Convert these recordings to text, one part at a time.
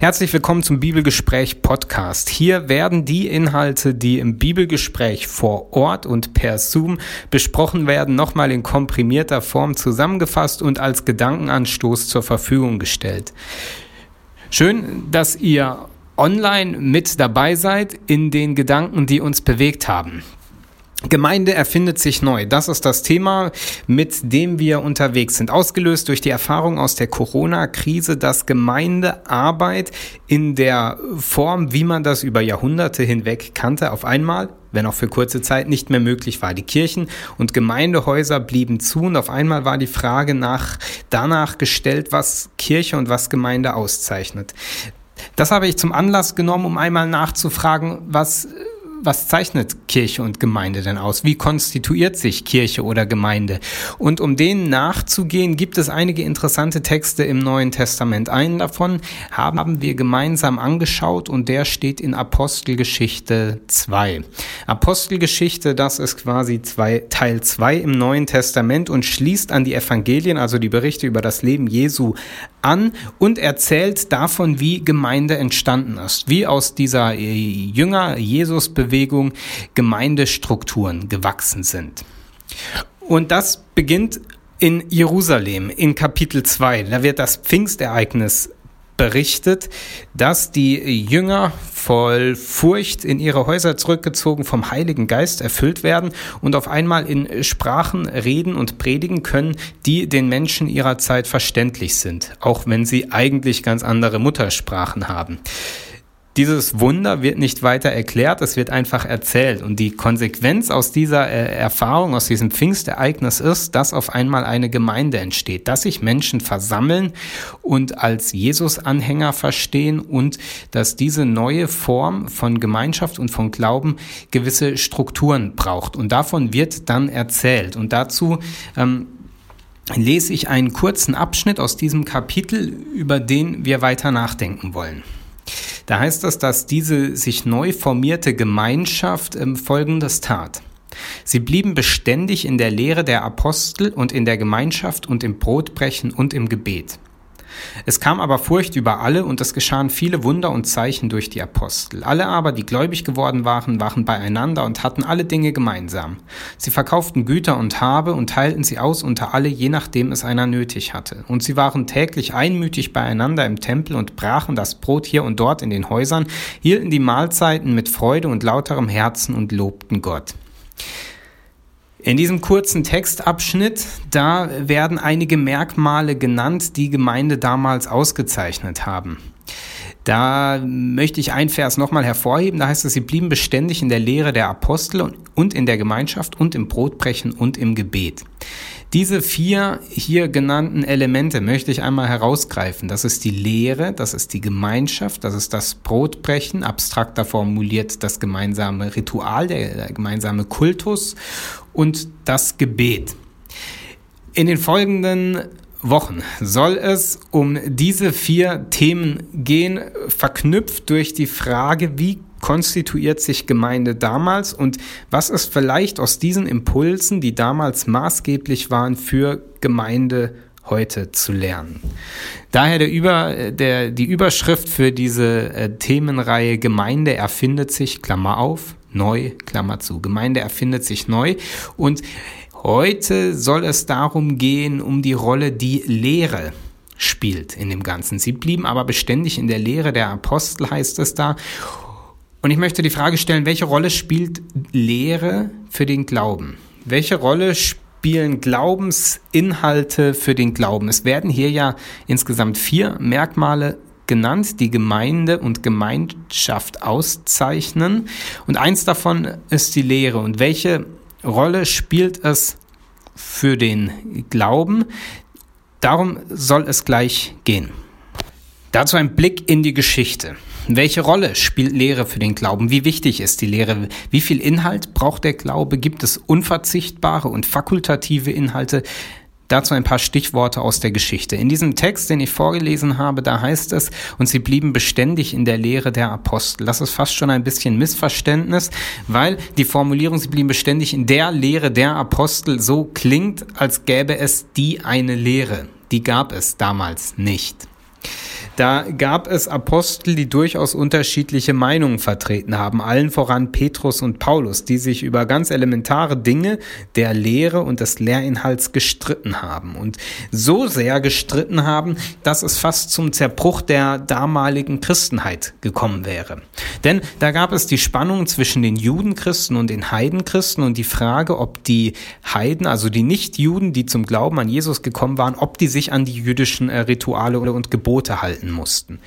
Herzlich willkommen zum Bibelgespräch Podcast. Hier werden die Inhalte, die im Bibelgespräch vor Ort und per Zoom besprochen werden, nochmal in komprimierter Form zusammengefasst und als Gedankenanstoß zur Verfügung gestellt. Schön, dass ihr online mit dabei seid in den Gedanken, die uns bewegt haben. Gemeinde erfindet sich neu. Das ist das Thema, mit dem wir unterwegs sind. Ausgelöst durch die Erfahrung aus der Corona-Krise, dass Gemeindearbeit in der Form, wie man das über Jahrhunderte hinweg kannte, auf einmal, wenn auch für kurze Zeit, nicht mehr möglich war. Die Kirchen und Gemeindehäuser blieben zu und auf einmal war die Frage nach, danach gestellt, was Kirche und was Gemeinde auszeichnet. Das habe ich zum Anlass genommen, um einmal nachzufragen, was was zeichnet Kirche und Gemeinde denn aus? Wie konstituiert sich Kirche oder Gemeinde? Und um denen nachzugehen, gibt es einige interessante Texte im Neuen Testament. Einen davon haben wir gemeinsam angeschaut und der steht in Apostelgeschichte 2. Apostelgeschichte, das ist quasi zwei, Teil 2 im Neuen Testament und schließt an die Evangelien, also die Berichte über das Leben Jesu an und erzählt davon, wie Gemeinde entstanden ist, wie aus dieser äh, Jünger-Jesus-Bewegung Gemeindestrukturen gewachsen sind. Und das beginnt in Jerusalem in Kapitel 2. Da wird das Pfingstereignis berichtet, dass die Jünger voll Furcht in ihre Häuser zurückgezogen vom Heiligen Geist erfüllt werden und auf einmal in Sprachen reden und predigen können, die den Menschen ihrer Zeit verständlich sind, auch wenn sie eigentlich ganz andere Muttersprachen haben. Dieses Wunder wird nicht weiter erklärt, es wird einfach erzählt. Und die Konsequenz aus dieser äh, Erfahrung, aus diesem Pfingstereignis ist, dass auf einmal eine Gemeinde entsteht, dass sich Menschen versammeln und als Jesus-Anhänger verstehen und dass diese neue Form von Gemeinschaft und von Glauben gewisse Strukturen braucht. Und davon wird dann erzählt. Und dazu ähm, lese ich einen kurzen Abschnitt aus diesem Kapitel, über den wir weiter nachdenken wollen. Da heißt es, dass diese sich neu formierte Gemeinschaft ähm, Folgendes tat. Sie blieben beständig in der Lehre der Apostel und in der Gemeinschaft und im Brotbrechen und im Gebet. Es kam aber Furcht über alle und es geschahen viele Wunder und Zeichen durch die Apostel. Alle aber, die gläubig geworden waren, waren beieinander und hatten alle Dinge gemeinsam. Sie verkauften Güter und Habe und teilten sie aus unter alle, je nachdem es einer nötig hatte. Und sie waren täglich einmütig beieinander im Tempel und brachen das Brot hier und dort in den Häusern, hielten die Mahlzeiten mit Freude und lauterem Herzen und lobten Gott. In diesem kurzen Textabschnitt, da werden einige Merkmale genannt, die Gemeinde damals ausgezeichnet haben. Da möchte ich ein Vers nochmal hervorheben. Da heißt es, sie blieben beständig in der Lehre der Apostel und in der Gemeinschaft und im Brotbrechen und im Gebet. Diese vier hier genannten Elemente möchte ich einmal herausgreifen. Das ist die Lehre, das ist die Gemeinschaft, das ist das Brotbrechen, abstrakter formuliert das gemeinsame Ritual, der, gemeinsame Kultus und das Gebet. In den folgenden Wochen soll es um diese vier Themen gehen, verknüpft durch die Frage, wie konstituiert sich Gemeinde damals und was ist vielleicht aus diesen Impulsen, die damals maßgeblich waren für Gemeinde heute zu lernen. Daher der Über, der, die Überschrift für diese äh, Themenreihe Gemeinde erfindet sich, Klammer auf, neu, Klammer zu. Gemeinde erfindet sich neu und Heute soll es darum gehen, um die Rolle, die Lehre spielt in dem Ganzen. Sie blieben aber beständig in der Lehre der Apostel, heißt es da. Und ich möchte die Frage stellen, welche Rolle spielt Lehre für den Glauben? Welche Rolle spielen Glaubensinhalte für den Glauben? Es werden hier ja insgesamt vier Merkmale genannt, die Gemeinde und Gemeinschaft auszeichnen. Und eins davon ist die Lehre. Und welche Rolle spielt es für den Glauben? Darum soll es gleich gehen. Dazu ein Blick in die Geschichte. Welche Rolle spielt Lehre für den Glauben? Wie wichtig ist die Lehre? Wie viel Inhalt braucht der Glaube? Gibt es unverzichtbare und fakultative Inhalte? Dazu ein paar Stichworte aus der Geschichte. In diesem Text, den ich vorgelesen habe, da heißt es, und sie blieben beständig in der Lehre der Apostel. Das ist fast schon ein bisschen Missverständnis, weil die Formulierung, sie blieben beständig in der Lehre der Apostel so klingt, als gäbe es die eine Lehre. Die gab es damals nicht. Da gab es Apostel, die durchaus unterschiedliche Meinungen vertreten haben, allen voran Petrus und Paulus, die sich über ganz elementare Dinge der Lehre und des Lehrinhalts gestritten haben. Und so sehr gestritten haben, dass es fast zum Zerbruch der damaligen Christenheit gekommen wäre. Denn da gab es die Spannung zwischen den Judenchristen und den Heidenchristen und die Frage, ob die Heiden, also die Nichtjuden, die zum Glauben an Jesus gekommen waren, ob die sich an die jüdischen äh, Rituale und Gebote halten halten mussten.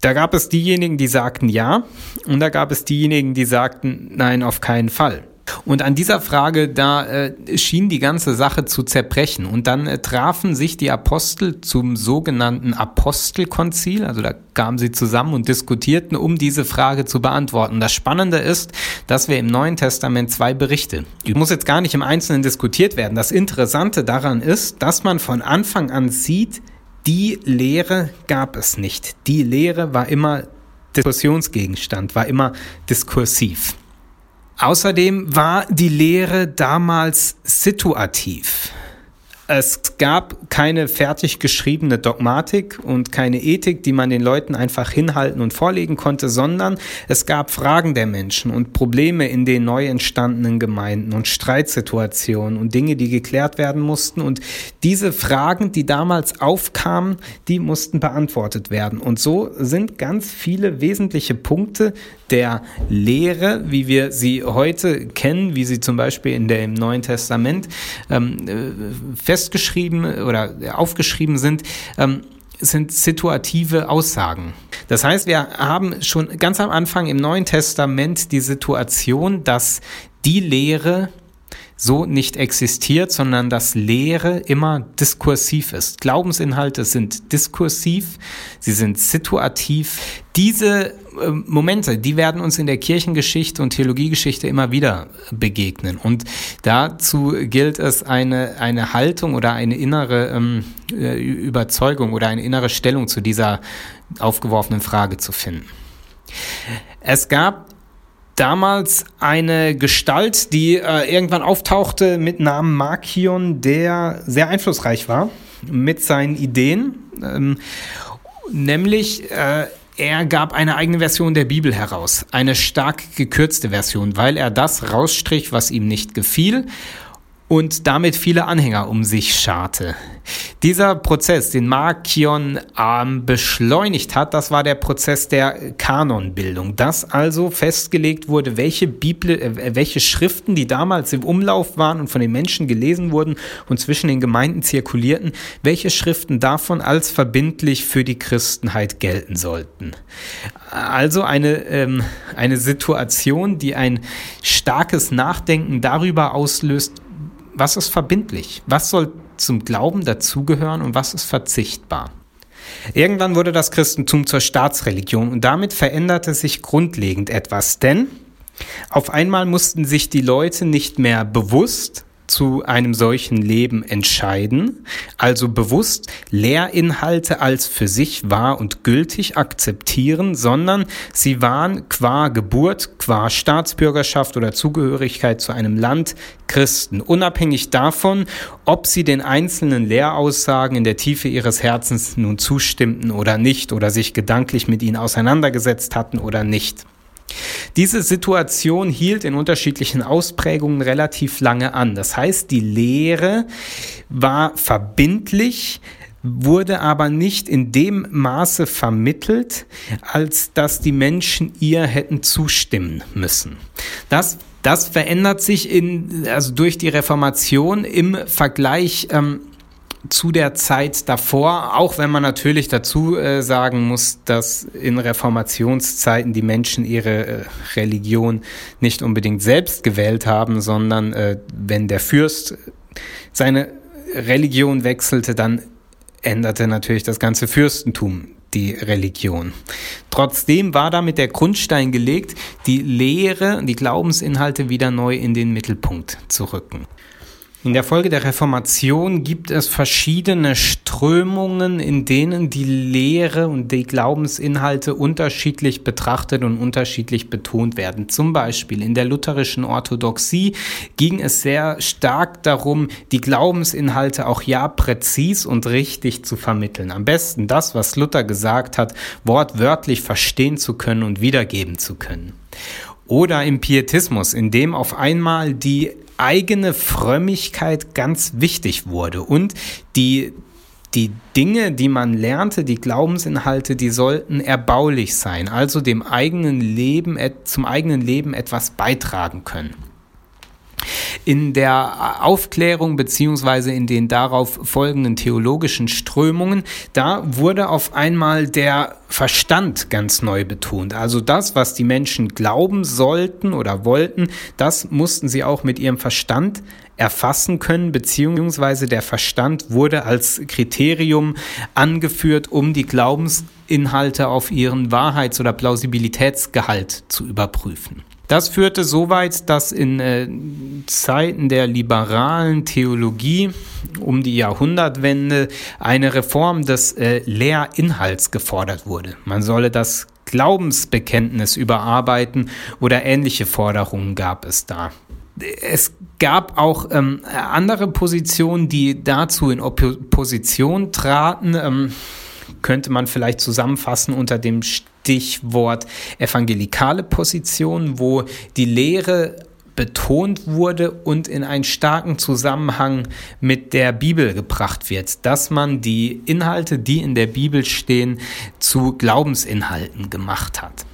Da gab es diejenigen, die sagten ja, und da gab es diejenigen, die sagten nein, auf keinen Fall. Und an dieser Frage, da äh, schien die ganze Sache zu zerbrechen. Und dann äh, trafen sich die Apostel zum sogenannten Apostelkonzil. Also da kamen sie zusammen und diskutierten, um diese Frage zu beantworten. Das Spannende ist, dass wir im Neuen Testament zwei Berichte. Die muss jetzt gar nicht im Einzelnen diskutiert werden. Das Interessante daran ist, dass man von Anfang an sieht, die Lehre gab es nicht. Die Lehre war immer Diskussionsgegenstand, war immer diskursiv. Außerdem war die Lehre damals situativ. Es gab keine fertig geschriebene Dogmatik und keine Ethik, die man den Leuten einfach hinhalten und vorlegen konnte, sondern es gab Fragen der Menschen und Probleme in den neu entstandenen Gemeinden und Streitsituationen und Dinge, die geklärt werden mussten. Und diese Fragen, die damals aufkamen, die mussten beantwortet werden. Und so sind ganz viele wesentliche Punkte der Lehre, wie wir sie heute kennen, wie sie zum Beispiel in dem Neuen Testament ähm, äh, festgeschrieben oder aufgeschrieben sind, ähm, sind situative Aussagen. Das heißt, wir haben schon ganz am Anfang im Neuen Testament die Situation, dass die Lehre so nicht existiert, sondern dass Lehre immer diskursiv ist. Glaubensinhalte sind diskursiv, sie sind situativ. Diese äh, Momente, die werden uns in der Kirchengeschichte und Theologiegeschichte immer wieder begegnen. Und dazu gilt es, eine, eine Haltung oder eine innere ähm, äh, Überzeugung oder eine innere Stellung zu dieser aufgeworfenen Frage zu finden. Es gab damals eine Gestalt, die äh, irgendwann auftauchte mit Namen Markion, der sehr einflussreich war mit seinen Ideen. Ähm, nämlich äh, er gab eine eigene Version der Bibel heraus, eine stark gekürzte Version, weil er das rausstrich, was ihm nicht gefiel und damit viele Anhänger um sich scharte. Dieser Prozess, den Markion ähm, beschleunigt hat, das war der Prozess der Kanonbildung, dass also festgelegt wurde, welche Bibel, äh, welche Schriften, die damals im Umlauf waren und von den Menschen gelesen wurden und zwischen den Gemeinden zirkulierten, welche Schriften davon als verbindlich für die Christenheit gelten sollten. Also eine, ähm, eine Situation, die ein starkes Nachdenken darüber auslöst, was ist verbindlich? Was soll zum Glauben dazugehören und was ist verzichtbar? Irgendwann wurde das Christentum zur Staatsreligion und damit veränderte sich grundlegend etwas, denn auf einmal mussten sich die Leute nicht mehr bewusst zu einem solchen Leben entscheiden, also bewusst Lehrinhalte als für sich wahr und gültig akzeptieren, sondern sie waren qua Geburt, qua Staatsbürgerschaft oder Zugehörigkeit zu einem Land Christen, unabhängig davon, ob sie den einzelnen Lehraussagen in der Tiefe ihres Herzens nun zustimmten oder nicht oder sich gedanklich mit ihnen auseinandergesetzt hatten oder nicht. Diese Situation hielt in unterschiedlichen Ausprägungen relativ lange an. Das heißt, die Lehre war verbindlich, wurde aber nicht in dem Maße vermittelt, als dass die Menschen ihr hätten zustimmen müssen. Das das verändert sich in, also durch die Reformation im Vergleich ähm, zu der Zeit davor, auch wenn man natürlich dazu äh, sagen muss, dass in Reformationszeiten die Menschen ihre äh, Religion nicht unbedingt selbst gewählt haben, sondern äh, wenn der Fürst seine Religion wechselte, dann änderte natürlich das ganze Fürstentum die Religion. Trotzdem war damit der Grundstein gelegt, die Lehre, die Glaubensinhalte wieder neu in den Mittelpunkt zu rücken. In der Folge der Reformation gibt es verschiedene Strömungen, in denen die Lehre und die Glaubensinhalte unterschiedlich betrachtet und unterschiedlich betont werden. Zum Beispiel in der lutherischen Orthodoxie ging es sehr stark darum, die Glaubensinhalte auch ja präzis und richtig zu vermitteln. Am besten das, was Luther gesagt hat, wortwörtlich verstehen zu können und wiedergeben zu können. Oder im Pietismus, in dem auf einmal die eigene Frömmigkeit ganz wichtig wurde und die die Dinge, die man lernte, die Glaubensinhalte, die sollten erbaulich sein, also dem eigenen Leben, zum eigenen Leben etwas beitragen können. In der Aufklärung beziehungsweise in den darauf folgenden theologischen Strömungen, da wurde auf einmal der Verstand ganz neu betont. Also das, was die Menschen glauben sollten oder wollten, das mussten sie auch mit ihrem Verstand erfassen können, beziehungsweise der Verstand wurde als Kriterium angeführt, um die Glaubensinhalte auf ihren Wahrheits- oder Plausibilitätsgehalt zu überprüfen. Das führte so weit, dass in äh, Zeiten der liberalen Theologie um die Jahrhundertwende eine Reform des äh, Lehrinhalts gefordert wurde. Man solle das Glaubensbekenntnis überarbeiten oder ähnliche Forderungen gab es da. Es gab auch ähm, andere Positionen, die dazu in Opposition traten. Ähm, könnte man vielleicht zusammenfassen unter dem Stichwort evangelikale Position, wo die Lehre betont wurde und in einen starken Zusammenhang mit der Bibel gebracht wird, dass man die Inhalte, die in der Bibel stehen, zu Glaubensinhalten gemacht hat.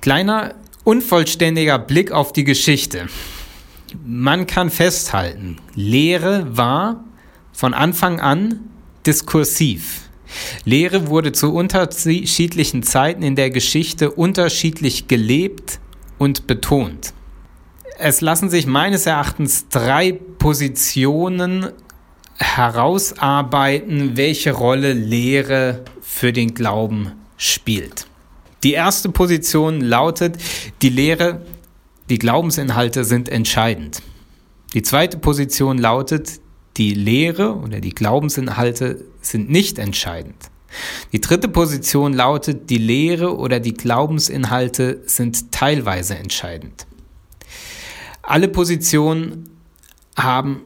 Kleiner unvollständiger Blick auf die Geschichte. Man kann festhalten, Lehre war von Anfang an diskursiv. Lehre wurde zu unterschiedlichen Zeiten in der Geschichte unterschiedlich gelebt und betont. Es lassen sich meines Erachtens drei Positionen herausarbeiten, welche Rolle Lehre für den Glauben spielt. Die erste Position lautet, die Lehre, die Glaubensinhalte sind entscheidend. Die zweite Position lautet, die Lehre oder die Glaubensinhalte sind nicht entscheidend. Die dritte Position lautet, die Lehre oder die Glaubensinhalte sind teilweise entscheidend. Alle Positionen haben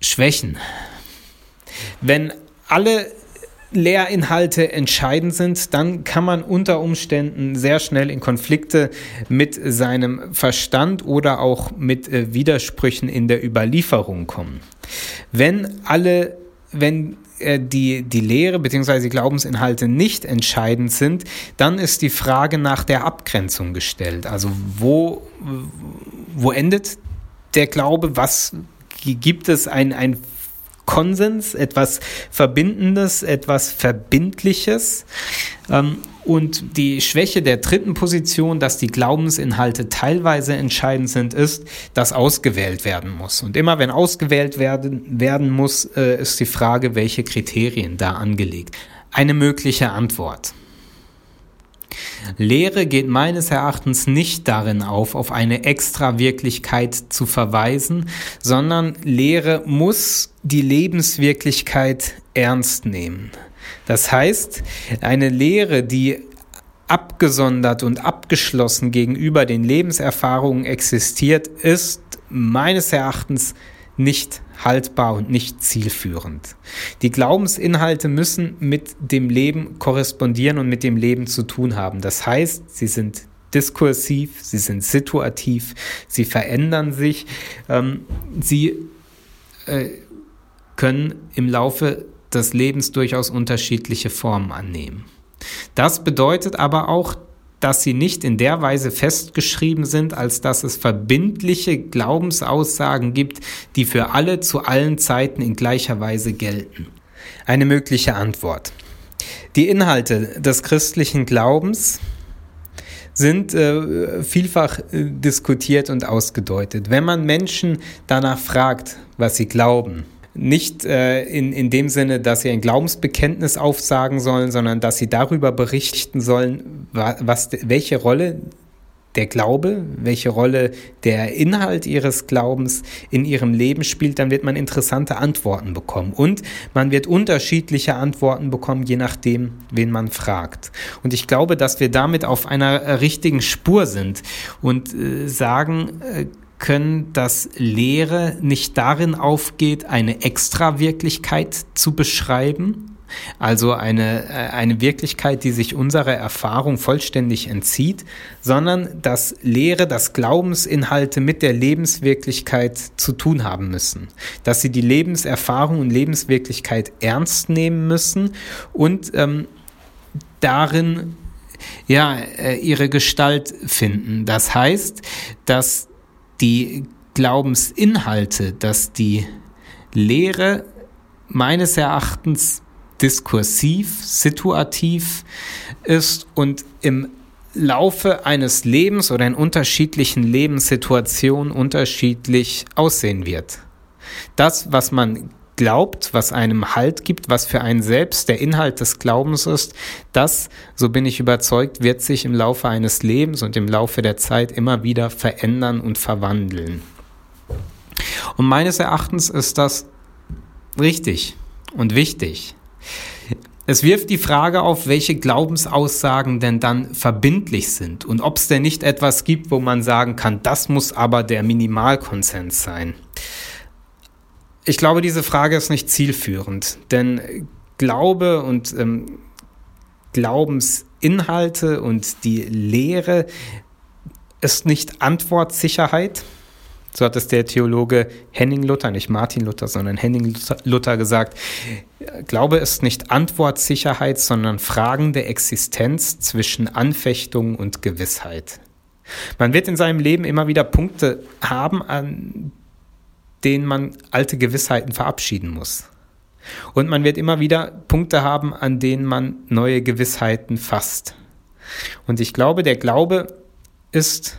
Schwächen. Wenn alle Lehrinhalte entscheidend sind, dann kann man unter Umständen sehr schnell in Konflikte mit seinem Verstand oder auch mit äh, Widersprüchen in der Überlieferung kommen. Wenn alle, wenn äh, die, die Lehre bzw. die Glaubensinhalte nicht entscheidend sind, dann ist die Frage nach der Abgrenzung gestellt. Also wo, wo endet der Glaube? Was gibt es ein, ein Konsens, etwas Verbindendes, etwas Verbindliches. Ähm, und die Schwäche der dritten Position, dass die Glaubensinhalte teilweise entscheidend sind, ist, dass ausgewählt werden muss. Und immer wenn ausgewählt werden, werden muss, äh, ist die Frage, welche Kriterien da angelegt. Eine mögliche Antwort. Lehre geht meines Erachtens nicht darin auf, auf eine Extra-Wirklichkeit zu verweisen, sondern Lehre muss die Lebenswirklichkeit ernst nehmen. Das heißt, eine Lehre, die abgesondert und abgeschlossen gegenüber den Lebenserfahrungen existiert, ist meines Erachtens nicht haltbar und nicht zielführend. Die Glaubensinhalte müssen mit dem Leben korrespondieren und mit dem Leben zu tun haben. Das heißt, sie sind diskursiv, sie sind situativ, sie verändern sich, ähm, sie äh, können im Laufe des Lebens durchaus unterschiedliche Formen annehmen. Das bedeutet aber auch, dass sie nicht in der Weise festgeschrieben sind, als dass es verbindliche Glaubensaussagen gibt, die für alle zu allen Zeiten in gleicher Weise gelten. Eine mögliche Antwort. Die Inhalte des christlichen Glaubens sind äh, vielfach äh, diskutiert und ausgedeutet. Wenn man Menschen danach fragt, was sie glauben, nicht äh, in, in dem Sinne, dass sie ein Glaubensbekenntnis aufsagen sollen, sondern dass sie darüber berichten sollen, was, welche Rolle der Glaube, welche Rolle der Inhalt ihres Glaubens in ihrem Leben spielt, dann wird man interessante Antworten bekommen. Und man wird unterschiedliche Antworten bekommen, je nachdem, wen man fragt. Und ich glaube, dass wir damit auf einer richtigen Spur sind und äh, sagen, äh, können, dass Lehre nicht darin aufgeht, eine Extra-Wirklichkeit zu beschreiben, also eine, äh, eine Wirklichkeit, die sich unserer Erfahrung vollständig entzieht, sondern dass Lehre, dass Glaubensinhalte mit der Lebenswirklichkeit zu tun haben müssen, dass sie die Lebenserfahrung und Lebenswirklichkeit ernst nehmen müssen und ähm, darin ja äh, ihre Gestalt finden. Das heißt, dass die Glaubensinhalte, dass die Lehre meines Erachtens diskursiv, situativ ist und im Laufe eines Lebens oder in unterschiedlichen Lebenssituationen unterschiedlich aussehen wird. Das, was man glaubt, was einem Halt gibt, was für einen selbst der Inhalt des Glaubens ist, das, so bin ich überzeugt, wird sich im Laufe eines Lebens und im Laufe der Zeit immer wieder verändern und verwandeln. Und meines Erachtens ist das richtig und wichtig. Es wirft die Frage auf, welche Glaubensaussagen denn dann verbindlich sind und ob es denn nicht etwas gibt, wo man sagen kann, das muss aber der Minimalkonsens sein. Ich glaube, diese Frage ist nicht zielführend, denn Glaube und ähm, Glaubensinhalte und die Lehre ist nicht Antwortsicherheit, so hat es der Theologe Henning Luther, nicht Martin Luther, sondern Henning Luther gesagt. Glaube ist nicht Antwortsicherheit, sondern fragende Existenz zwischen Anfechtung und Gewissheit. Man wird in seinem Leben immer wieder Punkte haben, an denen man alte Gewissheiten verabschieden muss. Und man wird immer wieder Punkte haben, an denen man neue Gewissheiten fasst. Und ich glaube, der Glaube ist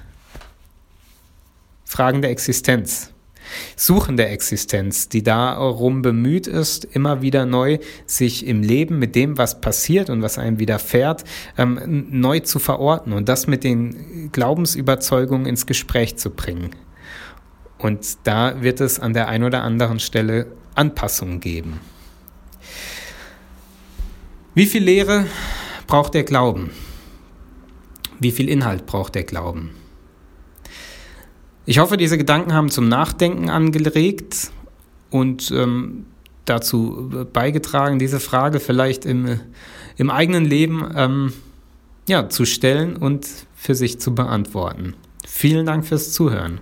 Fragen der Existenz. Suchen der Existenz, die darum bemüht ist, immer wieder neu sich im Leben mit dem, was passiert und was einem widerfährt, ähm, neu zu verorten und das mit den Glaubensüberzeugungen ins Gespräch zu bringen. Und da wird es an der einen oder anderen Stelle Anpassungen geben. Wie viel Lehre braucht der Glauben? Wie viel Inhalt braucht der Glauben? Ich hoffe, diese Gedanken haben zum Nachdenken angeregt und ähm, dazu beigetragen, diese Frage vielleicht im, im eigenen Leben ähm, ja, zu stellen und für sich zu beantworten. Vielen Dank fürs Zuhören.